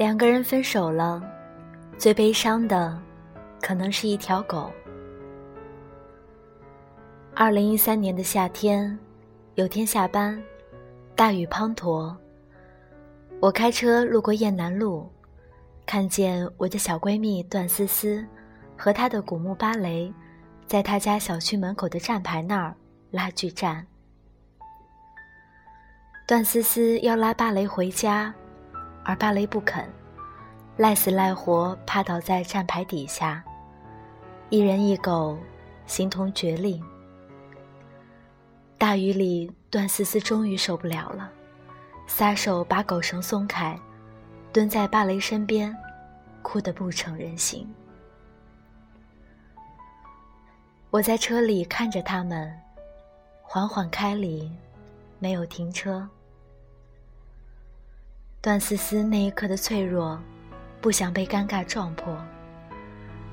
两个人分手了，最悲伤的，可能是一条狗。二零一三年的夏天，有天下班，大雨滂沱。我开车路过雁南路，看见我的小闺蜜段思思和她的古墓芭蕾，在她家小区门口的站牌那儿拉锯战。段思思要拉芭蕾回家。而芭蕾不肯，赖死赖活趴倒在站牌底下，一人一狗，形同绝力。大雨里，段思思终于受不了了，撒手把狗绳松开，蹲在芭蕾身边，哭得不成人形。我在车里看着他们，缓缓开离，没有停车。段思思那一刻的脆弱，不想被尴尬撞破。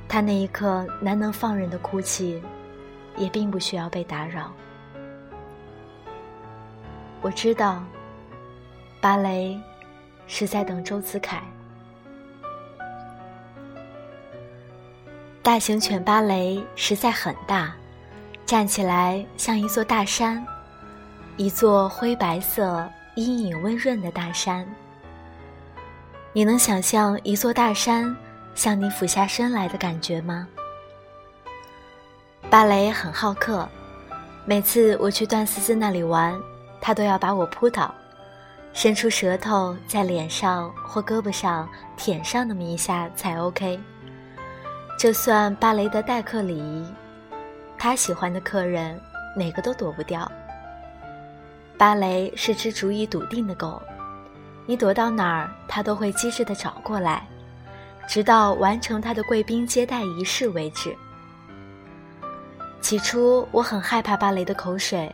她那一刻难能放任的哭泣，也并不需要被打扰。我知道，芭蕾是在等周子凯。大型犬芭蕾实在很大，站起来像一座大山，一座灰白色、阴影温润的大山。你能想象一座大山向你俯下身来的感觉吗？芭蕾很好客，每次我去段思思那里玩，她都要把我扑倒，伸出舌头在脸上或胳膊上舔上那么一下才 OK。这算芭蕾的待客礼仪，她喜欢的客人哪个都躲不掉。芭蕾是只主意笃定的狗。你躲到哪儿，他都会机智地找过来，直到完成他的贵宾接待仪式为止。起初我很害怕芭蕾的口水，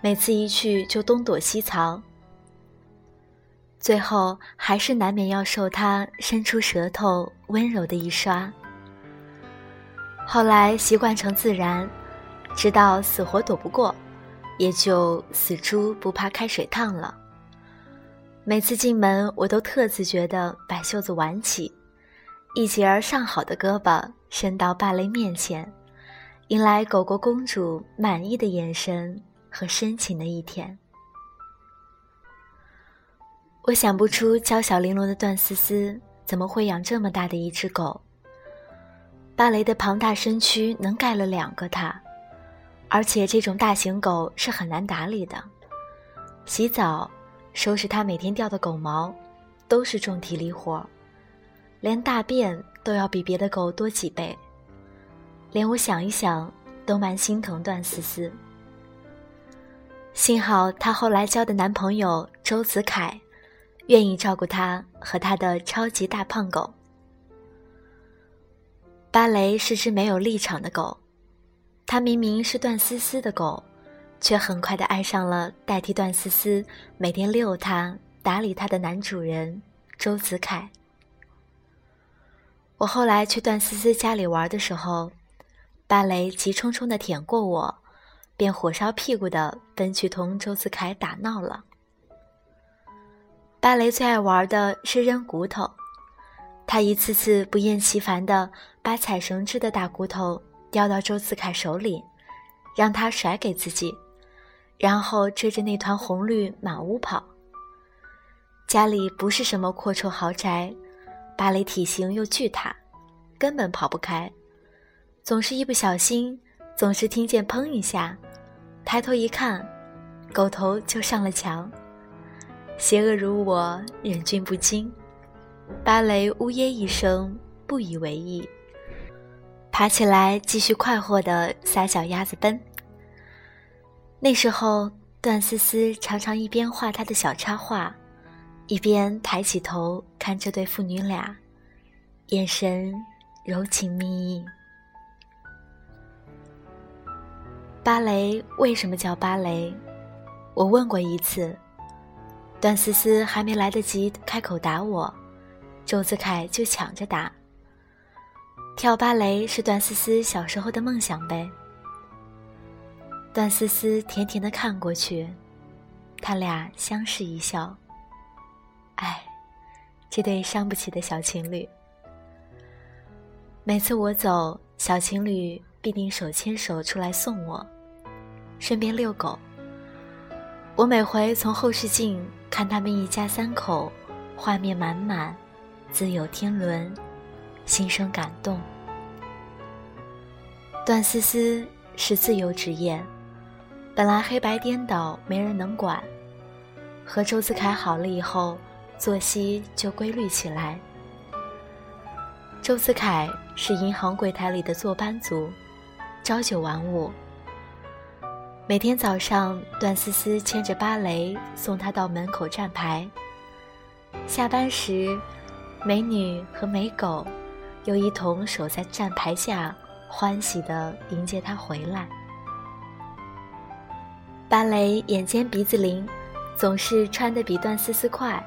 每次一去就东躲西藏。最后还是难免要受他伸出舌头温柔的一刷。后来习惯成自然，直到死活躲不过，也就死猪不怕开水烫了。每次进门，我都特自觉地把袖子挽起，一截儿上好的胳膊伸到芭蕾面前，迎来狗狗公主满意的眼神和深情的一天。我想不出娇小玲珑的段思思怎么会养这么大的一只狗。芭蕾的庞大身躯能盖了两个它，而且这种大型狗是很难打理的，洗澡。收拾它每天掉的狗毛，都是重体力活连大便都要比别的狗多几倍。连我想一想，都蛮心疼段思思。幸好她后来交的男朋友周子凯，愿意照顾她和她的超级大胖狗。芭蕾是只没有立场的狗，它明明是段思思的狗。却很快的爱上了代替段思思每天遛它、打理它的男主人周子凯。我后来去段思思家里玩的时候，芭蕾急冲冲的舔过我，便火烧屁股的奔去同周子凯打闹了。芭蕾最爱玩的是扔骨头，他一次次不厌其烦的把踩绳织的大骨头叼到周子凯手里，让他甩给自己。然后追着那团红绿满屋跑。家里不是什么阔绰豪宅，芭蕾体型又巨大，根本跑不开。总是一不小心，总是听见砰一下，抬头一看，狗头就上了墙。邪恶如我，忍俊不禁。芭蕾呜咽一声，不以为意，爬起来继续快活的撒脚丫子奔。那时候，段思思常常一边画她的小插画，一边抬起头看这对父女俩，眼神柔情蜜意。芭蕾为什么叫芭蕾？我问过一次，段思思还没来得及开口答我，周子凯就抢着答。跳芭蕾是段思思小时候的梦想呗。段思思甜甜的看过去，他俩相视一笑。哎，这对伤不起的小情侣。每次我走，小情侣必定手牵手出来送我，顺便遛狗。我每回从后视镜看他们一家三口，画面满满，自有天伦，心生感动。段思思是自由职业，本来黑白颠倒，没人能管。和周子凯好了以后，作息就规律起来。周子凯是银行柜台里的坐班族，朝九晚五。每天早上，段思思牵着芭蕾送他到门口站牌。下班时，美女和美狗又一同守在站牌下，欢喜地迎接他回来。芭蕾眼尖鼻子灵，总是穿得比段思思快。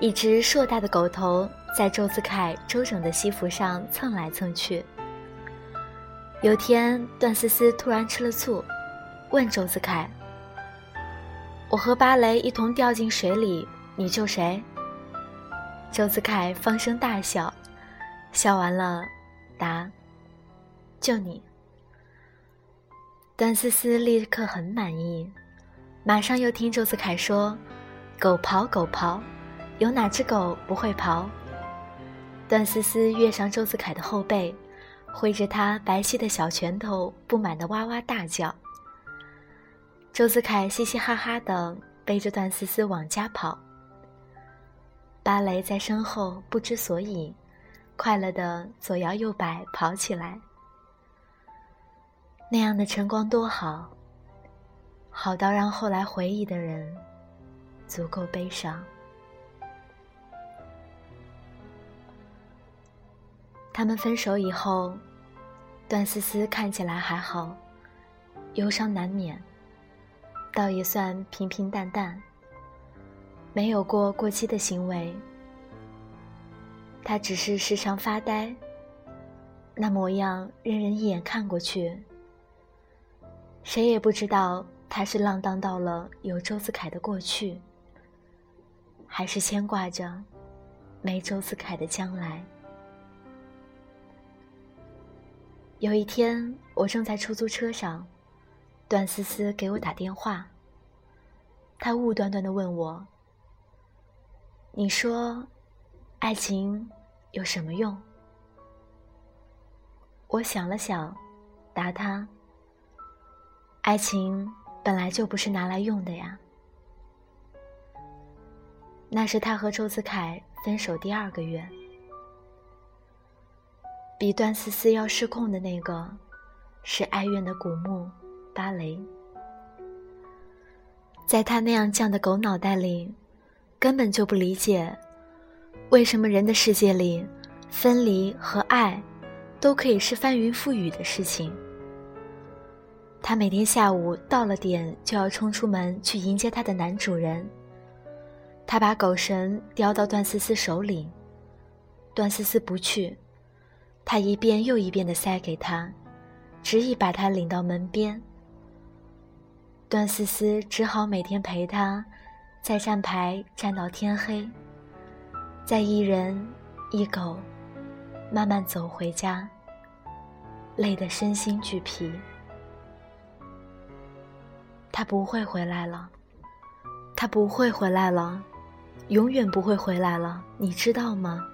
一只硕大的狗头在周子凯周整的西服上蹭来蹭去。有天，段思思突然吃了醋，问周子凯：“我和芭蕾一同掉进水里，你救谁？”周子凯放声大笑，笑完了，答：“救你。”段思思立刻很满意，马上又听周子凯说：“狗刨，狗刨。”有哪只狗不会刨？段思思跃上周子凯的后背，挥着他白皙的小拳头，不满的哇哇大叫。周子凯嘻嘻哈哈的背着段思思往家跑。芭蕾在身后不知所以，快乐的左摇右摆跑起来。那样的晨光多好，好到让后来回忆的人足够悲伤。他们分手以后，段思思看起来还好，忧伤难免，倒也算平平淡淡，没有过过激的行为。他只是时常发呆，那模样任人一眼看过去，谁也不知道他是浪荡到了有周子凯的过去，还是牵挂着没周子凯的将来。有一天，我正在出租车上，段思思给我打电话。她雾端端的问我：“你说，爱情有什么用？”我想了想，答他：“爱情本来就不是拿来用的呀。”那是他和周子凯分手第二个月。比段思思要失控的那个，是哀怨的古墓芭蕾。在他那样犟的狗脑袋里，根本就不理解，为什么人的世界里，分离和爱，都可以是翻云覆雨的事情。他每天下午到了点就要冲出门去迎接他的男主人。他把狗绳叼到段思思手里，段思思不去。他一遍又一遍的塞给他，执意把他领到门边。段思思只好每天陪他，在站牌站到天黑，再一人一狗，慢慢走回家，累得身心俱疲。他不会回来了，他不会回来了，永远不会回来了，你知道吗？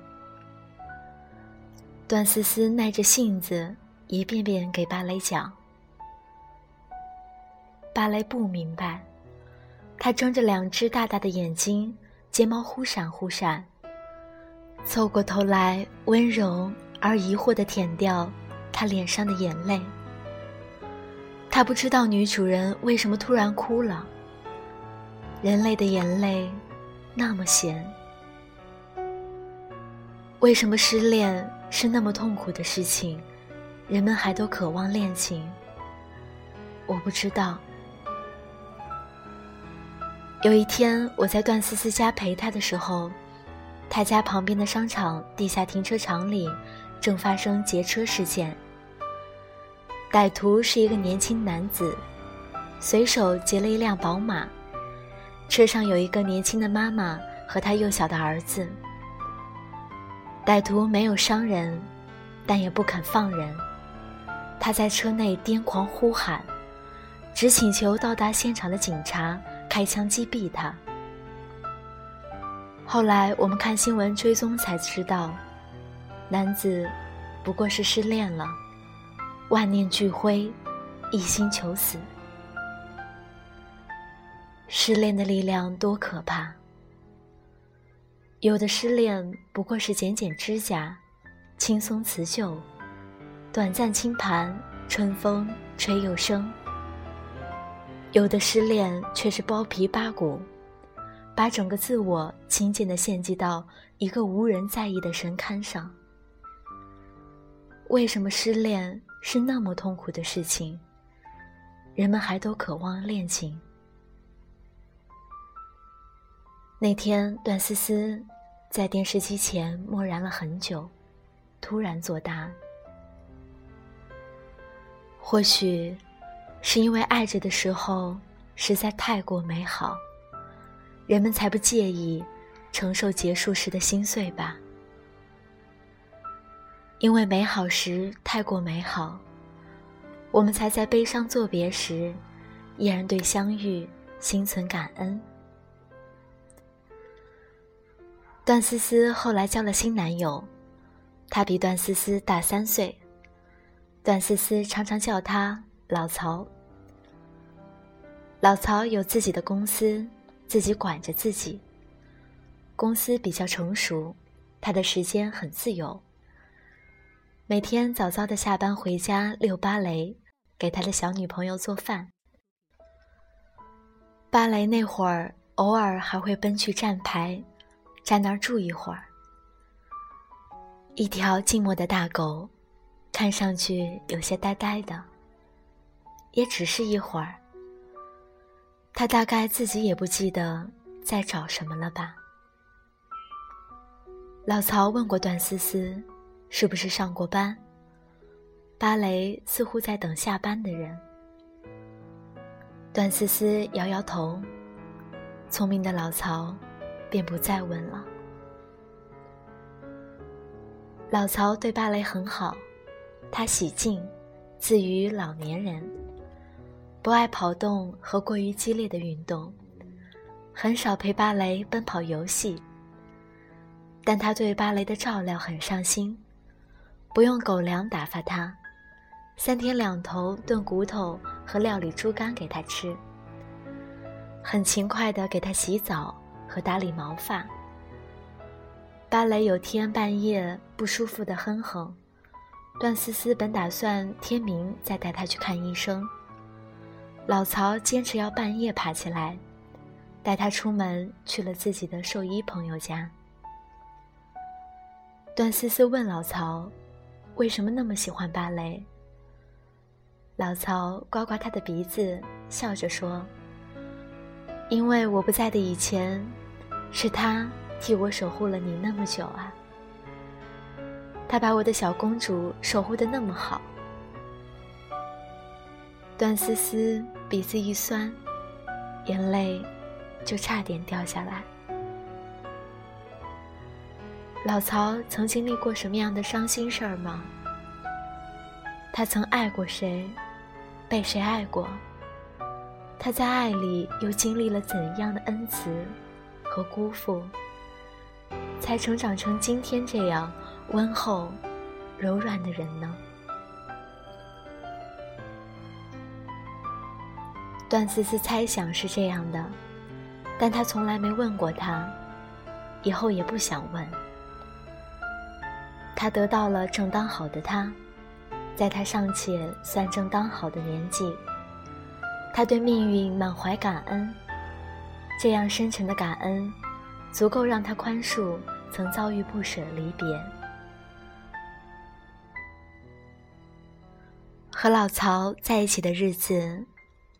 段思思耐着性子一遍遍给芭蕾讲，芭蕾不明白，她睁着两只大大的眼睛，睫毛忽闪忽闪，凑过头来温柔而疑惑的舔掉他脸上的眼泪。他不知道女主人为什么突然哭了，人类的眼泪那么咸，为什么失恋？是那么痛苦的事情，人们还都渴望恋情。我不知道。有一天，我在段思思家陪她的时候，她家旁边的商场地下停车场里正发生劫车事件。歹徒是一个年轻男子，随手劫了一辆宝马，车上有一个年轻的妈妈和她幼小的儿子。歹徒没有伤人，但也不肯放人。他在车内癫狂呼喊，只请求到达现场的警察开枪击毙他。后来我们看新闻追踪才知道，男子不过是失恋了，万念俱灰，一心求死。失恋的力量多可怕！有的失恋不过是剪剪指甲，轻松辞旧，短暂轻盘，春风吹又生；有的失恋却是剥皮扒骨。把整个自我轻贱地献祭到一个无人在意的神龛上。为什么失恋是那么痛苦的事情？人们还都渴望恋情。那天，段思思在电视机前默然了很久，突然作答：“或许，是因为爱着的时候实在太过美好。”人们才不介意承受结束时的心碎吧，因为美好时太过美好，我们才在悲伤作别时，依然对相遇心存感恩。段思思后来交了新男友，他比段思思大三岁，段思思常常叫他老曹。老曹有自己的公司。自己管着自己。公司比较成熟，他的时间很自由。每天早早的下班回家遛芭蕾，给他的小女朋友做饭。芭蕾那会儿，偶尔还会奔去站牌，站那儿住一会儿。一条静默的大狗，看上去有些呆呆的，也只是一会儿。他大概自己也不记得在找什么了吧。老曹问过段思思，是不是上过班？芭蕾似乎在等下班的人。段思思摇摇头，聪明的老曹便不再问了。老曹对芭蕾很好，他喜静，自于老年人。不爱跑动和过于激烈的运动，很少陪芭蕾奔跑游戏。但他对芭蕾的照料很上心，不用狗粮打发他，三天两头炖骨头和料理猪肝给他吃。很勤快地给他洗澡和打理毛发。芭蕾有天半夜不舒服的哼哼，段思思本打算天明再带他去看医生。老曹坚持要半夜爬起来，带他出门去了自己的兽医朋友家。段思思问老曹：“为什么那么喜欢芭蕾？”老曹刮刮他的鼻子，笑着说：“因为我不在的以前，是他替我守护了你那么久啊。他把我的小公主守护的那么好。”段思思鼻子一酸，眼泪就差点掉下来。老曹曾经历过什么样的伤心事儿吗？他曾爱过谁？被谁爱过？他在爱里又经历了怎样的恩慈和辜负，才成长成今天这样温厚、柔软的人呢？段思思猜想是这样的，但他从来没问过他，以后也不想问。他得到了正当好的他，在他尚且算正当好的年纪，他对命运满怀感恩。这样深沉的感恩，足够让他宽恕曾遭遇不舍离别。和老曹在一起的日子。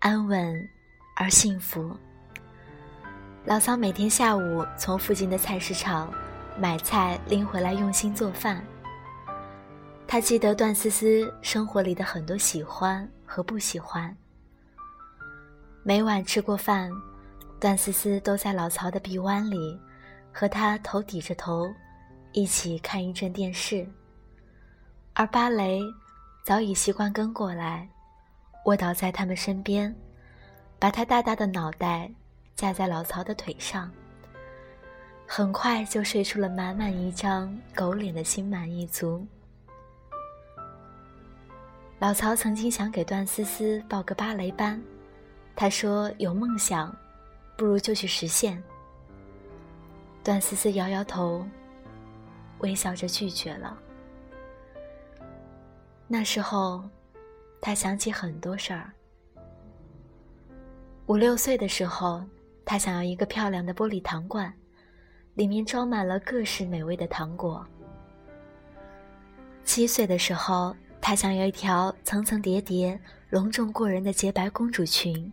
安稳而幸福。老曹每天下午从附近的菜市场买菜拎回来，用心做饭。他记得段思思生活里的很多喜欢和不喜欢。每晚吃过饭，段思思都在老曹的臂弯里，和他头抵着头，一起看一阵电视，而芭蕾早已习惯跟过来，卧倒在他们身边，把他大大的脑袋架在老曹的腿上，很快就睡出了满满一张狗脸的心满意足。老曹曾经想给段思思报个芭蕾班，他说有梦想，不如就去实现。段思思摇摇头，微笑着拒绝了。那时候，他想起很多事儿。五六岁的时候，他想要一个漂亮的玻璃糖罐，里面装满了各式美味的糖果。七岁的时候。她想要一条层层叠叠、隆重过人的洁白公主裙。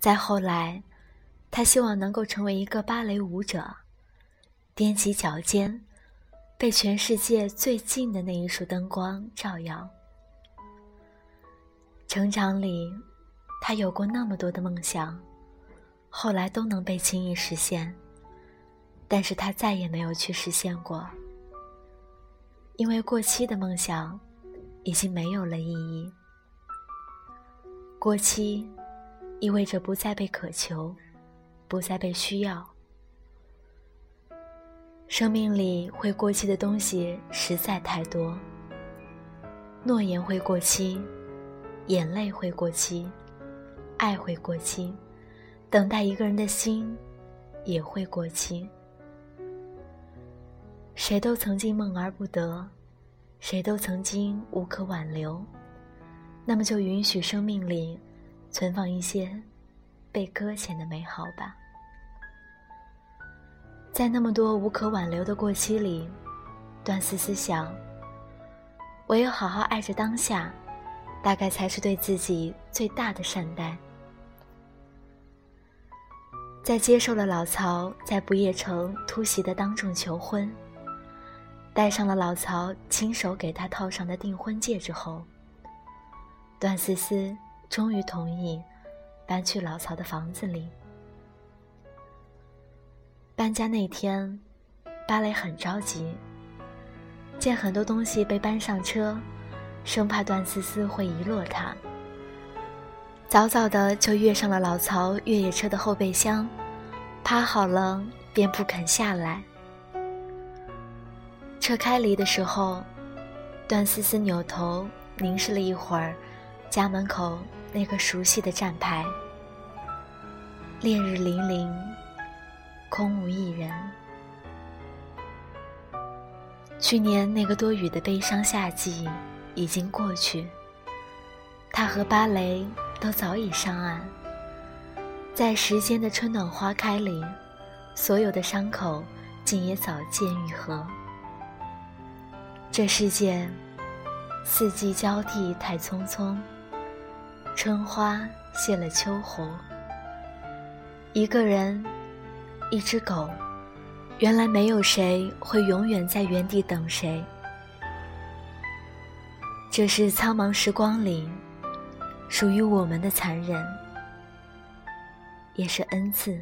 再后来，她希望能够成为一个芭蕾舞者，踮起脚尖，被全世界最近的那一束灯光照耀。成长里，他有过那么多的梦想，后来都能被轻易实现，但是他再也没有去实现过。因为过期的梦想，已经没有了意义。过期，意味着不再被渴求，不再被需要。生命里会过期的东西实在太多。诺言会过期，眼泪会过期，爱会过期，等待一个人的心也会过期。谁都曾经梦而不得，谁都曾经无可挽留，那么就允许生命里存放一些被搁浅的美好吧。在那么多无可挽留的过期里，段思思想：唯有好好爱着当下，大概才是对自己最大的善待。在接受了老曹在不夜城突袭的当众求婚。戴上了老曹亲手给他套上的订婚戒之后，段思思终于同意搬去老曹的房子里。搬家那天，芭蕾很着急，见很多东西被搬上车，生怕段思思会遗落它，早早的就跃上了老曹越野车的后备箱，趴好了便不肯下来。车开离的时候，段思思扭头凝视了一会儿家门口那个熟悉的站牌。烈日凛凛，空无一人。去年那个多雨的悲伤夏季已经过去，他和芭蕾都早已上岸。在时间的春暖花开里，所有的伤口竟也早见愈合。这世界，四季交替太匆匆。春花谢了秋红。一个人，一只狗，原来没有谁会永远在原地等谁。这是苍茫时光里属于我们的残忍，也是恩赐。